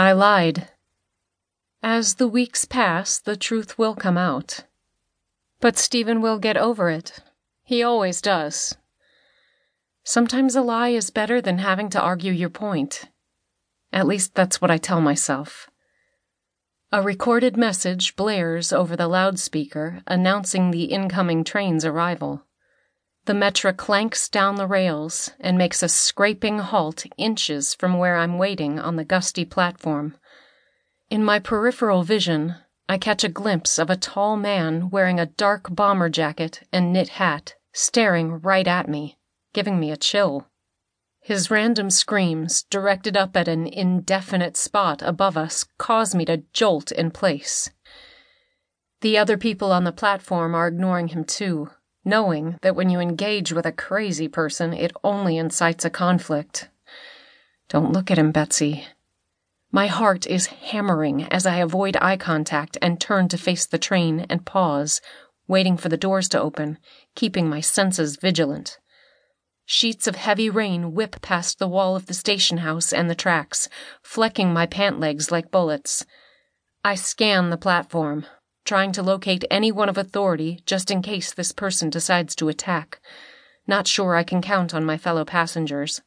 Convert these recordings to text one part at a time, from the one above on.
I lied. As the weeks pass, the truth will come out. But Stephen will get over it. He always does. Sometimes a lie is better than having to argue your point. At least that's what I tell myself. A recorded message blares over the loudspeaker announcing the incoming train's arrival. The Metra clanks down the rails and makes a scraping halt inches from where I'm waiting on the gusty platform. In my peripheral vision, I catch a glimpse of a tall man wearing a dark bomber jacket and knit hat, staring right at me, giving me a chill. His random screams, directed up at an indefinite spot above us, cause me to jolt in place. The other people on the platform are ignoring him too, knowing that when you engage with a crazy person, it only incites a conflict. Don't look at him, Betsy. My heart is hammering as I avoid eye contact and turn to face the train and pause, waiting for the doors to open, keeping my senses vigilant. Sheets of heavy rain whip past the wall of the station house and the tracks, flecking my pant legs like bullets. I scan the platform, trying to locate anyone of authority just in case this person decides to attack. Not sure I can count on my fellow passengers.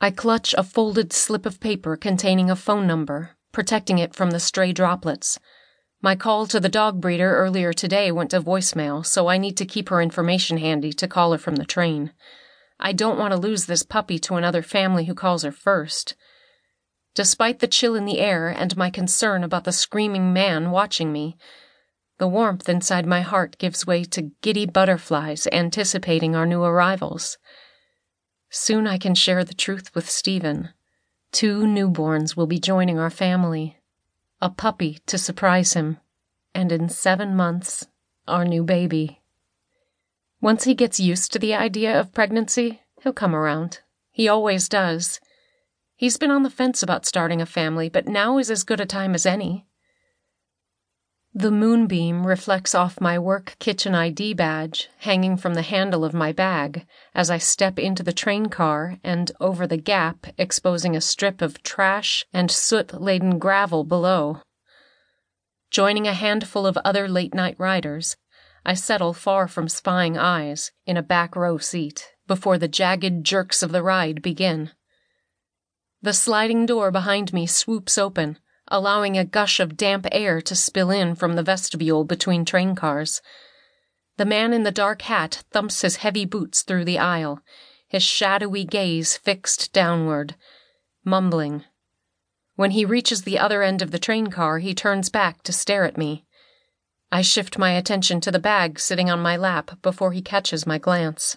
I clutch a folded slip of paper containing a phone number, protecting it from the stray droplets. My call to the dog breeder earlier today went to voicemail, so I need to keep her information handy to call her from the train. I don't want to lose this puppy to another family who calls her first. Despite the chill in the air and my concern about the screaming man watching me, the warmth inside my heart gives way to giddy butterflies anticipating our new arrivals. Soon I can share the truth with Stephen. Two newborns will be joining our family. A puppy to surprise him. And in seven months, our new baby. Once he gets used to the idea of pregnancy, he'll come around. He always does. He's been on the fence about starting a family, but now is as good a time as any. The moonbeam reflects off my work kitchen ID badge hanging from the handle of my bag as I step into the train car and over the gap, exposing a strip of trash and soot laden gravel below. Joining a handful of other late night riders, I settle far from spying eyes in a back row seat before the jagged jerks of the ride begin. The sliding door behind me swoops open, allowing a gush of damp air to spill in from the vestibule between train cars. The man in the dark hat thumps his heavy boots through the aisle, his shadowy gaze fixed downward, mumbling. When he reaches the other end of the train car, he turns back to stare at me. I shift my attention to the bag sitting on my lap before he catches my glance.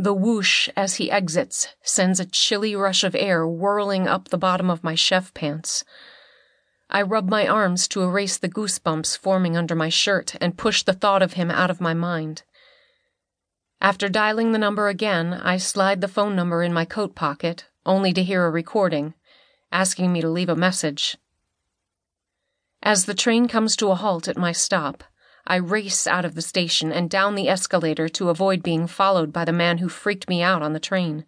The whoosh as he exits sends a chilly rush of air whirling up the bottom of my chef pants. I rub my arms to erase the goosebumps forming under my shirt and push the thought of him out of my mind. After dialing the number again, I slide the phone number in my coat pocket, only to hear a recording, asking me to leave a message. As the train comes to a halt at my stop, I race out of the station and down the escalator to avoid being followed by the man who freaked me out on the train.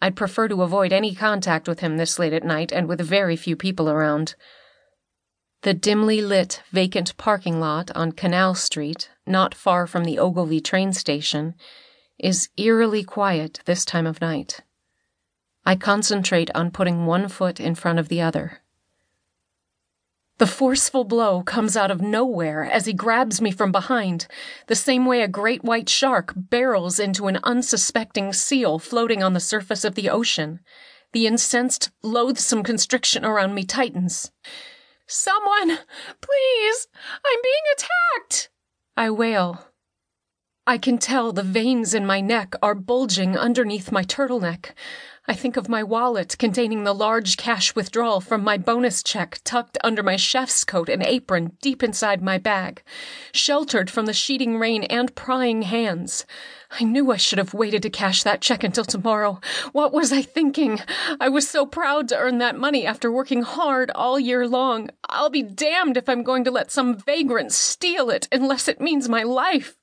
I'd prefer to avoid any contact with him this late at night and with very few people around. The dimly lit, vacant parking lot on Canal Street, not far from the Ogilvie train station, is eerily quiet this time of night. I concentrate on putting one foot in front of the other. The forceful blow comes out of nowhere as he grabs me from behind, the same way a great white shark barrels into an unsuspecting seal floating on the surface of the ocean. The incensed, loathsome constriction around me tightens. Someone, please, I'm being attacked! I wail. I can tell the veins in my neck are bulging underneath my turtleneck. I think of my wallet containing the large cash withdrawal from my bonus check tucked under my chef's coat and apron deep inside my bag, sheltered from the sheeting rain and prying hands. I knew I should have waited to cash that check until tomorrow. What was I thinking? I was so proud to earn that money after working hard all year long. I'll be damned if I'm going to let some vagrant steal it unless it means my life.